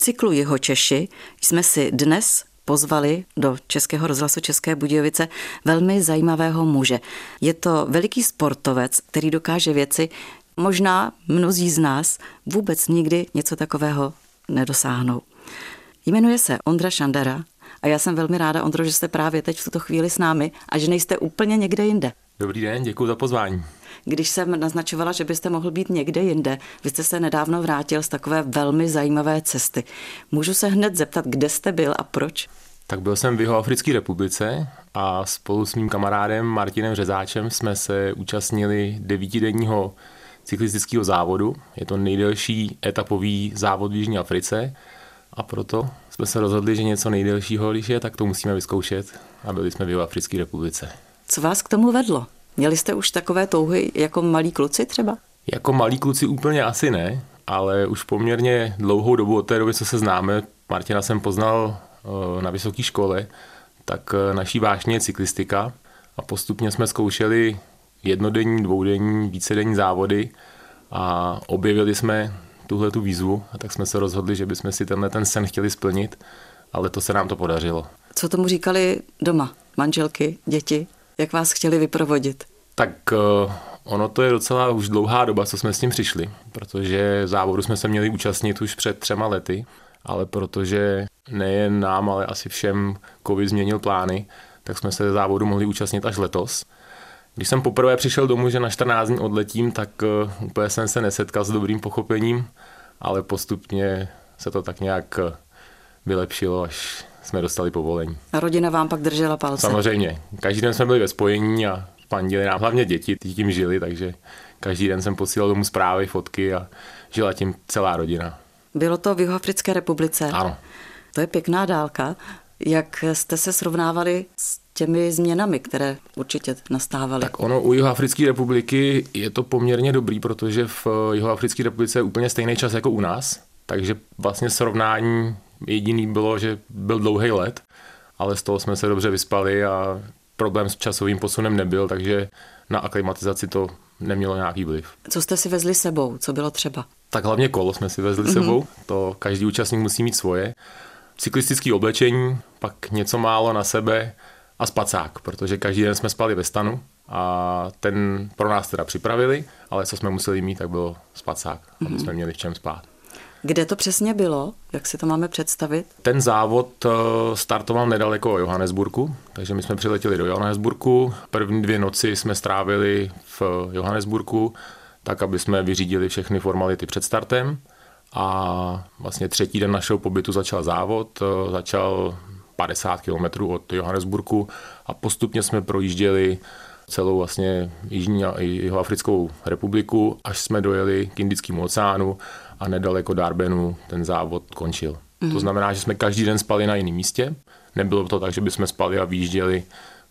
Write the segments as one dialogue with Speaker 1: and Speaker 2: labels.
Speaker 1: cyklu Jeho Češi jsme si dnes pozvali do Českého rozhlasu České Budějovice velmi zajímavého muže. Je to veliký sportovec, který dokáže věci, možná mnozí z nás vůbec nikdy něco takového nedosáhnou. Jmenuje se Ondra Šandara a já jsem velmi ráda, Ondro, že jste právě teď v tuto chvíli s námi a že nejste úplně někde jinde.
Speaker 2: Dobrý den, děkuji za pozvání.
Speaker 1: Když jsem naznačovala, že byste mohl být někde jinde, vy jste se nedávno vrátil z takové velmi zajímavé cesty. Můžu se hned zeptat, kde jste byl a proč?
Speaker 2: Tak byl jsem v Jihoafrické republice a spolu s mým kamarádem Martinem Řezáčem jsme se účastnili devítidenního cyklistického závodu. Je to nejdelší etapový závod v Jižní Africe a proto jsme se rozhodli, že něco nejdelšího, když je, tak to musíme vyzkoušet a byli jsme v Jihoafrické republice.
Speaker 1: Co vás k tomu vedlo? Měli jste už takové touhy jako malí kluci třeba?
Speaker 2: Jako malí kluci úplně asi ne, ale už poměrně dlouhou dobu od té doby, co se známe, Martina jsem poznal eh, na vysoké škole, tak eh, naší vášně je cyklistika a postupně jsme zkoušeli jednodenní, dvoudenní, vícedenní závody a objevili jsme tuhle tu výzvu a tak jsme se rozhodli, že bychom si tenhle ten sen chtěli splnit, ale to se nám to podařilo.
Speaker 1: Co tomu říkali doma? Manželky, děti? Jak vás chtěli vyprovodit?
Speaker 2: Tak uh, ono to je docela už dlouhá doba, co jsme s tím přišli, protože závodu jsme se měli účastnit už před třema lety, ale protože nejen nám, ale asi všem COVID změnil plány, tak jsme se závodu mohli účastnit až letos. Když jsem poprvé přišel domů, že na 14 dní odletím, tak uh, úplně jsem se nesetkal s dobrým pochopením, ale postupně se to tak nějak uh, vylepšilo, až jsme dostali povolení.
Speaker 1: A rodina vám pak držela palce?
Speaker 2: Samozřejmě. Každý den jsme byli ve spojení a fandili nám hlavně děti, ty tím žili, takže každý den jsem posílal domů zprávy, fotky a žila tím celá rodina.
Speaker 1: Bylo to v Jihoafrické republice?
Speaker 2: Ano.
Speaker 1: To je pěkná dálka. Jak jste se srovnávali s těmi změnami, které určitě nastávaly?
Speaker 2: Tak ono u Jihoafrické republiky je to poměrně dobrý, protože v Jihoafrické republice je úplně stejný čas jako u nás, takže vlastně srovnání jediný bylo, že byl dlouhý let, ale z toho jsme se dobře vyspali a problém s časovým posunem nebyl, takže na aklimatizaci to nemělo nějaký vliv.
Speaker 1: Co jste si vezli sebou? Co bylo třeba?
Speaker 2: Tak hlavně kolo jsme si vezli mm-hmm. sebou, to každý účastník musí mít svoje. Cyklistické oblečení, pak něco málo na sebe a spacák, protože každý den jsme spali ve stanu a ten pro nás teda připravili, ale co jsme museli mít, tak bylo spacák, mm-hmm. aby mhm. jsme měli v čem spát.
Speaker 1: Kde to přesně bylo? Jak si to máme představit?
Speaker 2: Ten závod eh, startoval nedaleko Johannesburgu, takže my jsme přiletěli do Johannesburgu. První dvě noci jsme strávili v Johannesburgu, tak aby jsme vyřídili všechny formality před startem. A vlastně třetí den našeho pobytu začal závod, eh, začal 50 km od Johannesburgu a postupně jsme projížděli celou vlastně Jižní a Jihoafrickou republiku, až jsme dojeli k Indickému oceánu a nedaleko Darbenu ten závod končil. Mm. To mhm. znamená, že jsme každý den spali na jiném místě. Nebylo to tak, že bychom spali a výjížděli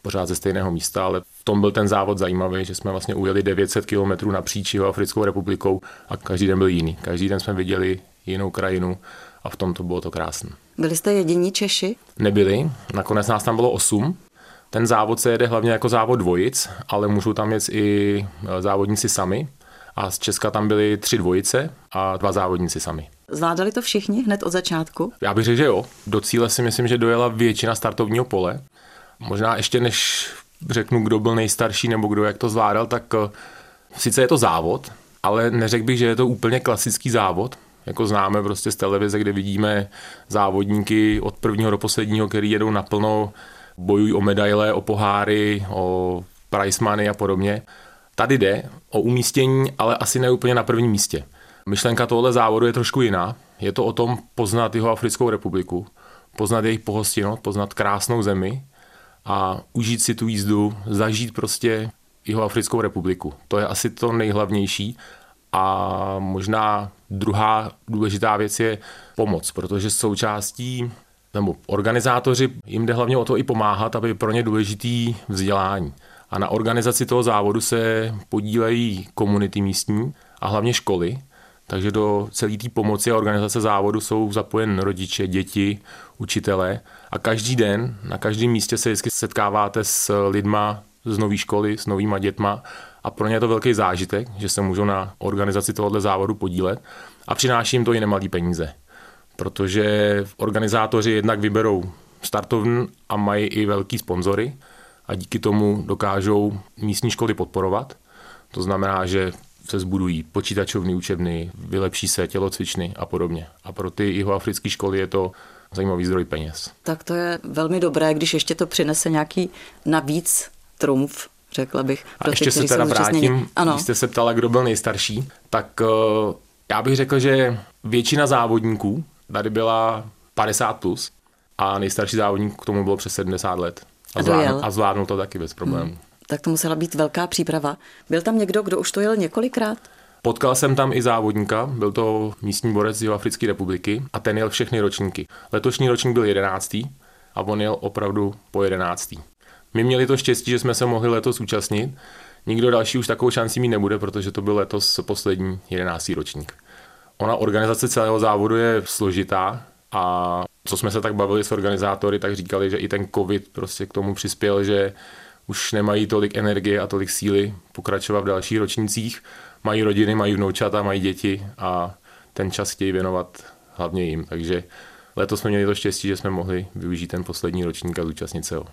Speaker 2: pořád ze stejného místa, ale v tom byl ten závod zajímavý, že jsme vlastně ujeli 900 km napříč Africkou republikou a každý den byl jiný. Každý den jsme viděli jinou krajinu a v tom to bylo to krásné.
Speaker 1: Byli jste jediní Češi?
Speaker 2: Nebyli, nakonec nás tam bylo 8. Ten závod se jede hlavně jako závod dvojic, ale můžou tam jet i závodníci sami a z Česka tam byly tři dvojice a dva závodníci sami.
Speaker 1: Zvládali to všichni hned od začátku?
Speaker 2: Já bych řekl, že jo. Do cíle si myslím, že dojela většina startovního pole. Možná ještě než řeknu, kdo byl nejstarší nebo kdo jak to zvládal, tak eh, sice je to závod, ale neřekl bych, že je to úplně klasický závod, jako známe prostě z televize, kde vidíme závodníky od prvního do posledního, který jedou naplno, bojují o medaile, o poháry, o prize money a podobně. Tady jde o umístění, ale asi ne úplně na prvním místě. Myšlenka tohle závodu je trošku jiná. Je to o tom poznat jeho Africkou republiku, poznat jejich pohostinnost, poznat krásnou zemi a užít si tu jízdu, zažít prostě jeho Africkou republiku. To je asi to nejhlavnější. A možná druhá důležitá věc je pomoc, protože součástí nebo organizátoři jim jde hlavně o to i pomáhat, aby pro ně důležitý vzdělání. A na organizaci toho závodu se podílejí komunity místní a hlavně školy, takže do celé té pomoci a organizace závodu jsou zapojen rodiče, děti, učitele a každý den na každém místě se vždycky setkáváte s lidma z nové školy, s novýma dětma a pro ně je to velký zážitek, že se můžou na organizaci tohoto závodu podílet a přináší jim to i nemalý peníze. Protože organizátoři jednak vyberou startovn a mají i velký sponzory a díky tomu dokážou místní školy podporovat. To znamená, že se zbudují počítačovní učebny, vylepší se tělocvičny a podobně. A pro ty jihoafrické školy je to zajímavý zdroj peněz.
Speaker 1: Tak to je velmi dobré, když ještě to přinese nějaký navíc trumf, řekla bych.
Speaker 2: A ty, ještě se teda vrátím, ano. když jste se ptala, kdo byl nejstarší, tak uh, já bych řekl, že většina závodníků tady byla 50 plus a nejstarší závodník k tomu bylo přes 70 let. A, zvládnul, a zvládnul to taky bez problémů. Hmm.
Speaker 1: Tak to musela být velká příprava. Byl tam někdo, kdo už to jel několikrát?
Speaker 2: Potkal jsem tam i závodníka, byl to místní borec z Jihoafrické republiky a ten jel všechny ročníky. Letošní ročník byl jedenáctý a on jel opravdu po jedenáctý. My měli to štěstí, že jsme se mohli letos účastnit. Nikdo další už takovou šanci mít nebude, protože to byl letos poslední jedenáctý ročník. Ona organizace celého závodu je složitá a co jsme se tak bavili s organizátory, tak říkali, že i ten covid prostě k tomu přispěl, že už nemají tolik energie a tolik síly pokračovat v dalších ročnících. Mají rodiny, mají vnoučata, mají děti a ten čas chtějí věnovat hlavně jim. Takže letos jsme měli to štěstí, že jsme mohli využít ten poslední ročník a zúčastnit se ho.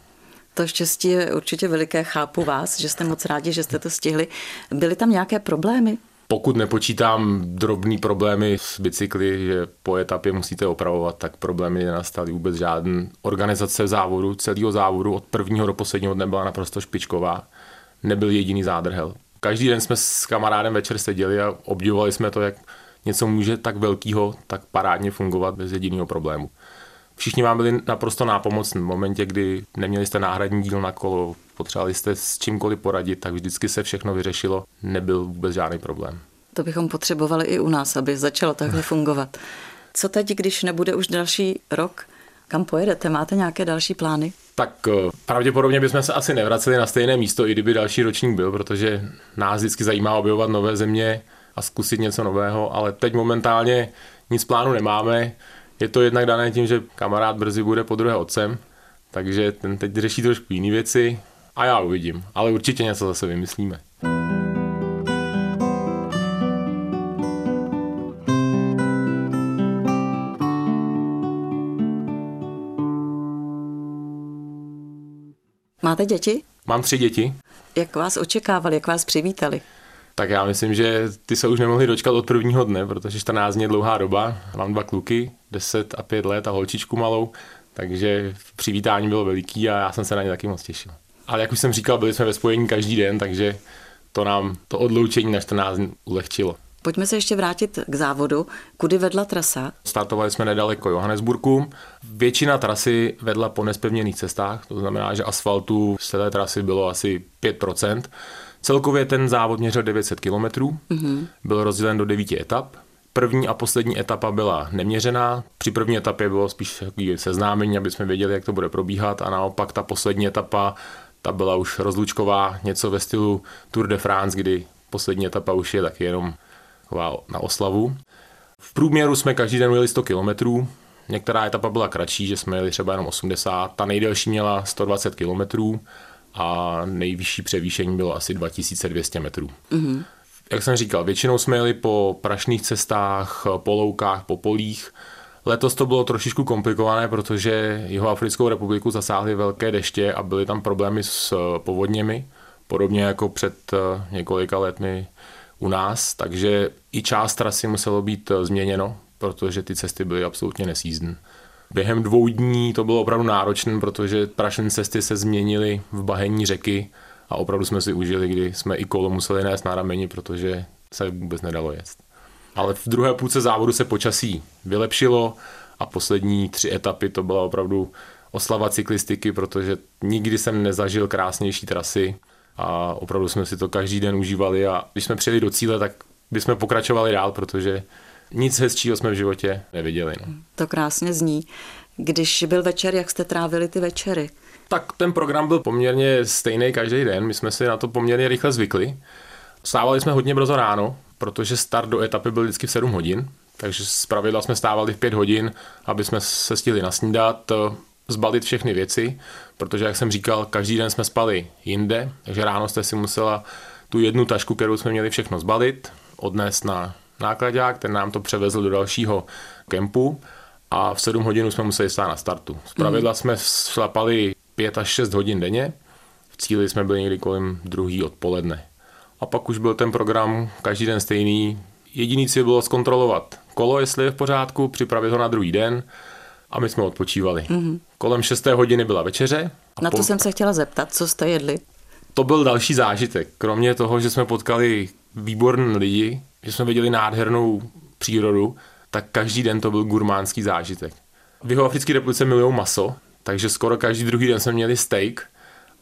Speaker 1: To štěstí je určitě veliké, chápu vás, že jste moc rádi, že jste to stihli. Byly tam nějaké problémy?
Speaker 2: Pokud nepočítám drobný problémy s bicykly, že po etapě musíte opravovat, tak problémy nenastaly vůbec žádný. Organizace závodu, celého závodu od prvního do posledního dne byla naprosto špičková. Nebyl jediný zádrhel. Každý den jsme s kamarádem večer seděli a obdivovali jsme to, jak něco může tak velkého, tak parádně fungovat bez jediného problému. Všichni vám byli naprosto nápomocní v momentě, kdy neměli jste náhradní díl na kolo, potřebovali jste s čímkoliv poradit, tak vždycky se všechno vyřešilo, nebyl vůbec žádný problém.
Speaker 1: To bychom potřebovali i u nás, aby začalo takhle fungovat. Co teď, když nebude už další rok? Kam pojedete? Máte nějaké další plány?
Speaker 2: Tak eh, pravděpodobně bychom se asi nevraceli na stejné místo, i kdyby další ročník byl, protože nás vždycky zajímá objevovat nové země a zkusit něco nového, ale teď momentálně nic plánu nemáme. Je to jednak dané tím, že kamarád brzy bude po druhé otcem, takže ten teď řeší trošku jiné věci a já uvidím, ale určitě něco zase vymyslíme.
Speaker 1: Máte děti?
Speaker 2: Mám tři děti.
Speaker 1: Jak vás očekávali, jak vás přivítali?
Speaker 2: Tak já myslím, že ty se už nemohli dočkat od prvního dne, protože 14 dní je dlouhá doba. Mám dva kluky, 10 a 5 let a holčičku malou, takže přivítání bylo veliký a já jsem se na ně taky moc těšil. Ale jak už jsem říkal, byli jsme ve spojení každý den, takže to nám to odloučení na 14 dní ulehčilo.
Speaker 1: Pojďme se ještě vrátit k závodu. Kudy vedla trasa?
Speaker 2: Startovali jsme nedaleko Johannesburgu. Většina trasy vedla po nespevněných cestách, to znamená, že asfaltu z té trasy bylo asi 5%. Celkově ten závod měřil 900 km, mm-hmm. byl rozdělen do devíti etap. První a poslední etapa byla neměřená. Při první etapě bylo spíš seznámení, aby jsme věděli, jak to bude probíhat a naopak ta poslední etapa ta byla už rozlučková, něco ve stylu Tour de France, kdy poslední etapa už je taky jenom na oslavu. V průměru jsme každý den jeli 100 km, některá etapa byla kratší, že jsme jeli třeba jenom 80, ta nejdelší měla 120 km a nejvyšší převýšení bylo asi 2200 metrů. Mm-hmm. Jak jsem říkal, většinou jsme jeli po prašných cestách, po loukách, po polích. Letos to bylo trošičku komplikované, protože Jihoafrickou republiku zasáhly velké deště a byly tam problémy s eh, povodněmi, podobně jako před eh, několika letmi u nás, takže i část trasy muselo být eh, změněno, protože ty cesty byly absolutně nesízdné. Během dvou dní to bylo opravdu náročné, protože prašné cesty se změnily v bahení řeky a opravdu jsme si užili, kdy jsme i kolo museli nést na rameni, protože se vůbec nedalo jet. Ale v druhé půlce závodu se počasí vylepšilo a poslední tři etapy to byla opravdu oslava cyklistiky, protože nikdy jsem nezažil krásnější trasy a opravdu jsme si to každý den užívali a když jsme přijeli do cíle, tak bychom pokračovali dál, protože nic hezčího jsme v životě neviděli. No.
Speaker 1: To krásně zní. Když byl večer, jak jste trávili ty večery?
Speaker 2: Tak ten program byl poměrně stejný každý den, my jsme si na to poměrně rychle zvykli. Stávali jsme hodně brzo ráno, protože start do etapy byl vždycky v 7 hodin, takže z pravidla jsme stávali v 5 hodin, aby jsme se stihli nasnídat, zbalit všechny věci, protože jak jsem říkal, každý den jsme spali jinde, takže ráno jste si musela tu jednu tašku, kterou jsme měli všechno zbalit, odnést na nákladák, ten nám to převezl do dalšího kempu a v 7 hodin jsme museli stát na startu. Z pravidla mm. jsme šlapali 5 až 6 hodin denně, v cíli jsme byli někdy kolem druhý odpoledne. A pak už byl ten program každý den stejný. Jediný cíl bylo zkontrolovat kolo, jestli je v pořádku, připravit ho na druhý den a my jsme odpočívali. Mm-hmm. Kolem 6. hodiny byla večeře.
Speaker 1: Na to po... jsem se chtěla zeptat, co jste jedli?
Speaker 2: To byl další zážitek. Kromě toho, že jsme potkali výborné lidi, že jsme viděli nádhernou přírodu, tak každý den to byl gurmánský zážitek. V jeho Africké republice milují maso, takže skoro každý druhý den jsme měli steak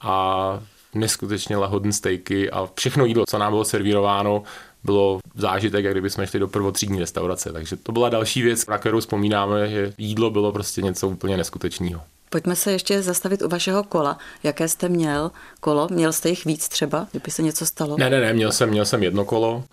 Speaker 2: a neskutečně lahodné steaky a všechno jídlo, co nám bylo servírováno, bylo zážitek, jak kdyby jsme šli do prvotřídní restaurace. Takže to byla další věc, na kterou vzpomínáme, že jídlo bylo prostě něco úplně neskutečného.
Speaker 1: Pojďme se ještě zastavit u vašeho kola. Jaké jste měl kolo? Měl jste jich víc třeba, kdyby se něco stalo?
Speaker 2: Ne, ne, ne, měl jsem, měl jsem jedno kolo.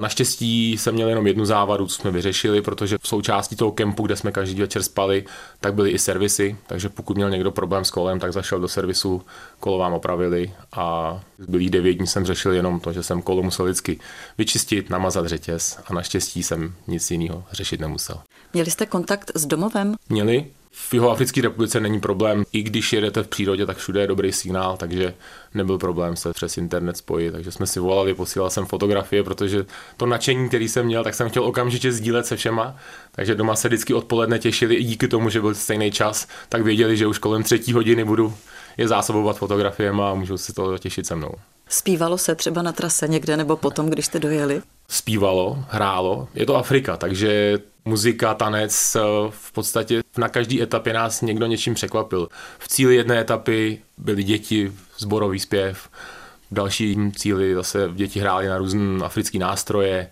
Speaker 2: Naštěstí jsem měl jenom jednu závadu, co jsme vyřešili, protože v součástí toho kempu, kde jsme každý večer spali, tak byly i servisy, takže pokud měl někdo problém s kolem, tak zašel do servisu, kolo vám opravili a zbylých devět dní jsem řešil jenom to, že jsem kolo musel vždycky vyčistit, namazat řetěz a naštěstí jsem nic jiného řešit nemusel.
Speaker 1: Měli jste kontakt s domovem?
Speaker 2: Měli, v Jihoafrické republice není problém, i když jedete v přírodě, tak všude je dobrý signál, takže nebyl problém se přes internet spojit, takže jsme si volali, posílal jsem fotografie, protože to nadšení, který jsem měl, tak jsem chtěl okamžitě sdílet se všema, takže doma se vždycky odpoledne těšili i díky tomu, že byl stejný čas, tak věděli, že už kolem třetí hodiny budu je zásobovat fotografiemi a můžu si to těšit se mnou.
Speaker 1: Zpívalo se třeba na trase někde nebo potom, když jste dojeli?
Speaker 2: Zpívalo, hrálo. Je to Afrika, takže muzika, tanec, eh, v podstatě na každé etapě nás někdo něčím překvapil. V cíli jedné etapy byly děti, zborový zpěv, v dalším cíli zase děti hrály na různé africké nástroje.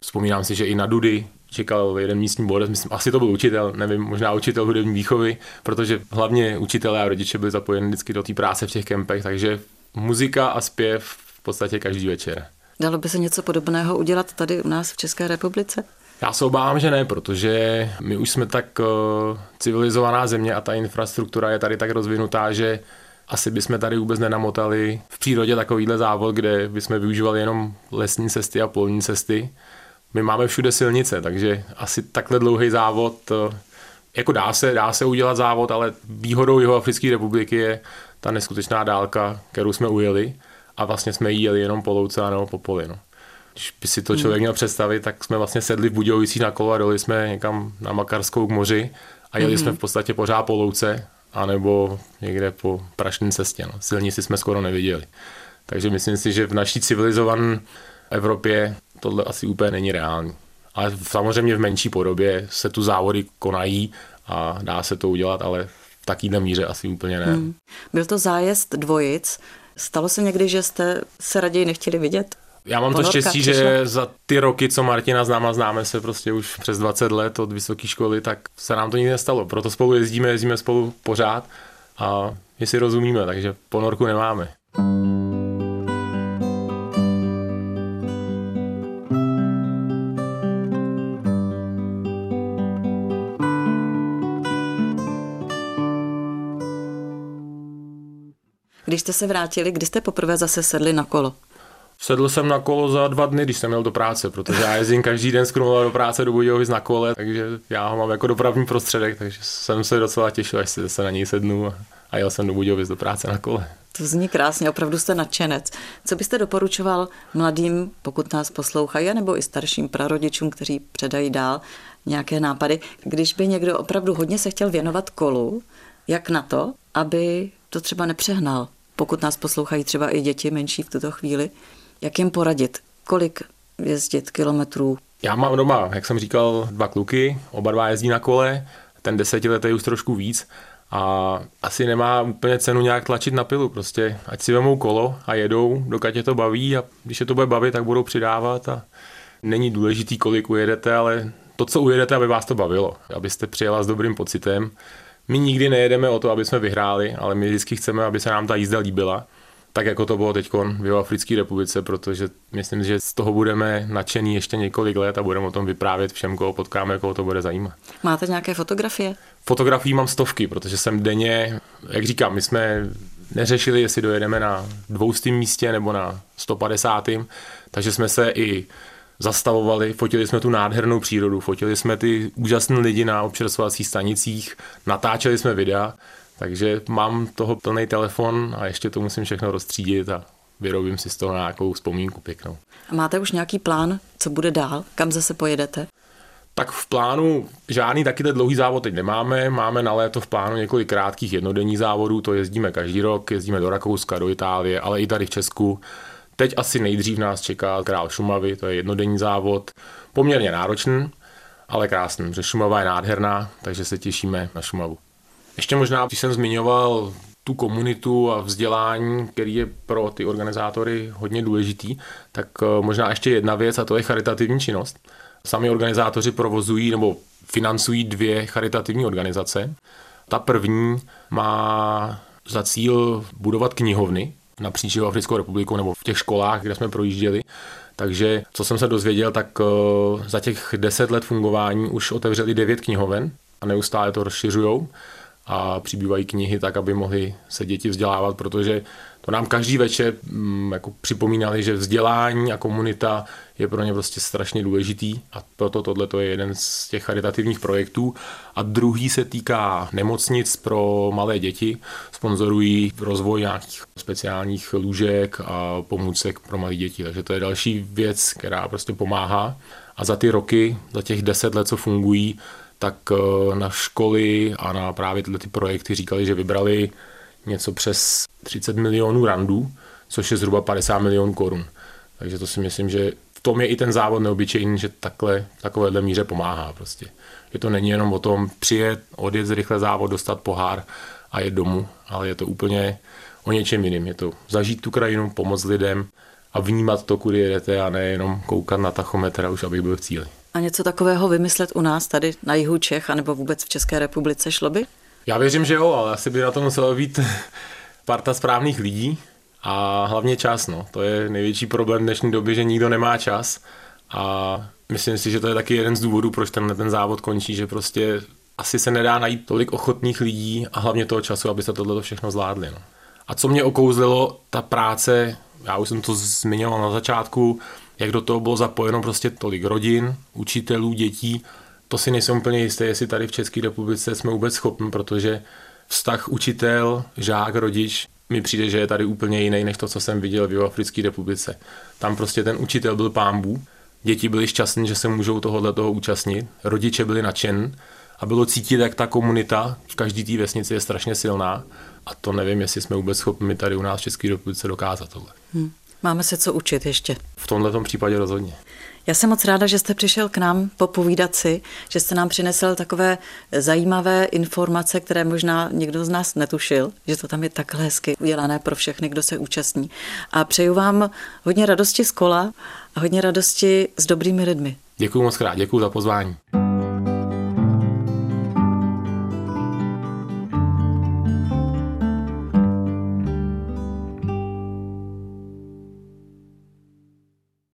Speaker 2: Vzpomínám si, že i na Dudy čekal jeden místní borec, myslím, asi to byl učitel, nevím, možná učitel hudební výchovy, protože hlavně učitelé a rodiče byli zapojeni vždycky do té práce v těch kempech, takže muzika a zpěv v podstatě každý večer.
Speaker 1: Dalo by se něco podobného udělat tady u nás v České republice?
Speaker 2: Já se obávám, že ne, protože my už jsme tak uh, civilizovaná země a ta infrastruktura je tady tak rozvinutá, že asi bychom tady vůbec nenamotali v přírodě takovýhle závod, kde bychom využívali jenom lesní cesty a polní cesty. My máme všude silnice, takže asi takhle dlouhý závod, uh, jako dá se, dá se udělat závod, ale výhodou jeho Africké republiky je ta neskutečná dálka, kterou jsme ujeli a vlastně jsme jí jeli jenom po louce a nebo po poli. No. Když by si to člověk hmm. měl představit, tak jsme vlastně sedli v Budějovicích na kolo a dali jsme někam na Makarskou k moři a jeli mm-hmm. jsme v podstatě pořád po louce anebo někde po prašné cestě. No. Silnici jsme skoro neviděli. Takže myslím si, že v naší civilizované Evropě tohle asi úplně není reálný. Ale samozřejmě v menší podobě se tu závody konají a dá se to udělat, ale v takýhle míře asi úplně ne. Hmm.
Speaker 1: Byl to zájezd dvojic. Stalo se někdy, že jste se raději nechtěli vidět?
Speaker 2: Já mám Ponorka to štěstí, přišla. že za ty roky, co Martina znám a známe se prostě už přes 20 let od vysoké školy, tak se nám to nikdy nestalo. Proto spolu jezdíme, jezdíme spolu pořád a my si rozumíme, takže ponorku nemáme.
Speaker 1: Když jste se vrátili, kdy jste poprvé zase sedli na kolo?
Speaker 2: Sedl jsem na kolo za dva dny, když jsem měl do práce, protože já jezdím každý den z Krumlova do práce do Budějovic na kole, takže já ho mám jako dopravní prostředek, takže jsem se docela těšil, až se na něj sednu a jel jsem do Budějovic do práce na kole.
Speaker 1: To zní krásně, opravdu jste nadšenec. Co byste doporučoval mladým, pokud nás poslouchají, nebo i starším prarodičům, kteří předají dál nějaké nápady, když by někdo opravdu hodně se chtěl věnovat kolu, jak na to, aby to třeba nepřehnal, pokud nás poslouchají třeba i děti menší v tuto chvíli, jak jim poradit? Kolik jezdit kilometrů?
Speaker 2: Já mám doma, jak jsem říkal, dva kluky, oba dva jezdí na kole, ten desetiletý už trošku víc a asi nemá úplně cenu nějak tlačit na pilu, prostě ať si vemou kolo a jedou, dokud je to baví a když je to bude bavit, tak budou přidávat a není důležitý, kolik ujedete, ale to, co ujedete, aby vás to bavilo, abyste přijela s dobrým pocitem. My nikdy nejedeme o to, aby jsme vyhráli, ale my vždycky chceme, aby se nám ta jízda líbila tak jako to bylo teď v Africké republice, protože myslím, že z toho budeme nadšený ještě několik let a budeme o tom vyprávět všem, koho potkáme, koho to bude zajímat.
Speaker 1: Máte nějaké fotografie?
Speaker 2: Fotografií mám stovky, protože jsem denně, jak říkám, my jsme neřešili, jestli dojedeme na dvoustým místě nebo na 150. Takže jsme se i zastavovali, fotili jsme tu nádhernou přírodu, fotili jsme ty úžasné lidi na občerstvovacích stanicích, natáčeli jsme videa, takže mám toho plný telefon a ještě to musím všechno rozstřídit a vyrobím si z toho nějakou vzpomínku pěknou.
Speaker 1: A máte už nějaký plán, co bude dál? Kam zase pojedete?
Speaker 2: Tak v plánu žádný taky dlouhý závod teď nemáme. Máme na léto v plánu několik krátkých jednodenních závodů, to jezdíme každý rok, jezdíme do Rakouska, do Itálie, ale i tady v Česku. Teď asi nejdřív nás čeká Král Šumavy, to je jednodenní závod, poměrně náročný, ale krásný, protože Šumava je nádherná, takže se těšíme na Šumavu. Ještě možná, když jsem zmiňoval tu komunitu a vzdělání, který je pro ty organizátory hodně důležitý, tak eh, možná ještě jedna věc a to je charitativní činnost. Sami organizátoři provozují nebo financují dvě charitativní organizace. Ta první má za cíl budovat knihovny napříč Africkou republikou nebo v těch školách, kde jsme projížděli. Takže co jsem se dozvěděl, tak eh, za těch deset let fungování už otevřeli devět knihoven a neustále to rozšiřují a přibývají knihy tak, aby mohly se děti vzdělávat, protože to nám každý večer mm, jako připomínali, že vzdělání a komunita je pro ně prostě strašně důležitý a proto tohle je jeden z těch charitativních projektů. A druhý se týká nemocnic pro malé děti. Sponzorují rozvoj nějakých speciálních lůžek a pomůcek pro malé děti. Takže to je další věc, která prostě pomáhá. A za ty roky, za těch deset let, co fungují, tak eh, na školy a na právě tyhle ty projekty říkali, že vybrali něco přes 30 milionů randů, což je zhruba 50 milionů korun. Takže to si myslím, že v tom je i ten závod neobyčejný, že takhle, takovéhle míře pomáhá prostě. Že to není jenom o tom přijet, odjet z rychle závod, dostat pohár a jet domů, ale je to úplně o něčem jiným. Je to zažít tu krajinu, pomoct lidem a vnímat to, kudy jedete a ne jenom koukat na tachometr a už abych byl v cíli.
Speaker 1: A něco takového vymyslet u nás tady na jihu Čech, anebo vůbec v České republice šlo by?
Speaker 2: Já věřím, že jo, ale asi by na to muselo být parta správných lidí a hlavně čas. No. To je největší problém dnešní doby, že nikdo nemá čas a myslím si, že to je taky jeden z důvodů, proč tenhle ten závod končí, že prostě asi se nedá najít tolik ochotných lidí a hlavně toho času, aby se tohle všechno zvládli. No. A co mě okouzlilo, ta práce, já už jsem to zmiňoval na začátku, jak do toho bylo zapojeno prostě tolik rodin, učitelů, dětí, to si nejsem úplně jistý, jestli tady v České republice jsme vůbec schopni, protože vztah učitel, žák, rodič mi přijde, že je tady úplně jiný, než to, co jsem viděl v Africké republice. Tam prostě ten učitel byl pámbu, děti byly šťastní, že se můžou tohohle toho účastnit, rodiče byli nadšen a bylo cítit, jak ta komunita v každé té vesnici je strašně silná a to nevím, jestli jsme vůbec schopni tady u nás v České republice dokázat tohle. Hmm.
Speaker 1: Máme se co učit ještě.
Speaker 2: V tomhle případě rozhodně.
Speaker 1: Já jsem moc ráda, že jste přišel k nám popovídat si, že jste nám přinesl takové zajímavé informace, které možná někdo z nás netušil, že to tam je takhle hezky udělané pro všechny, kdo se účastní. A přeju vám hodně radosti z kola a hodně radosti s dobrými lidmi.
Speaker 2: Děkuji moc krát, děkuji za pozvání.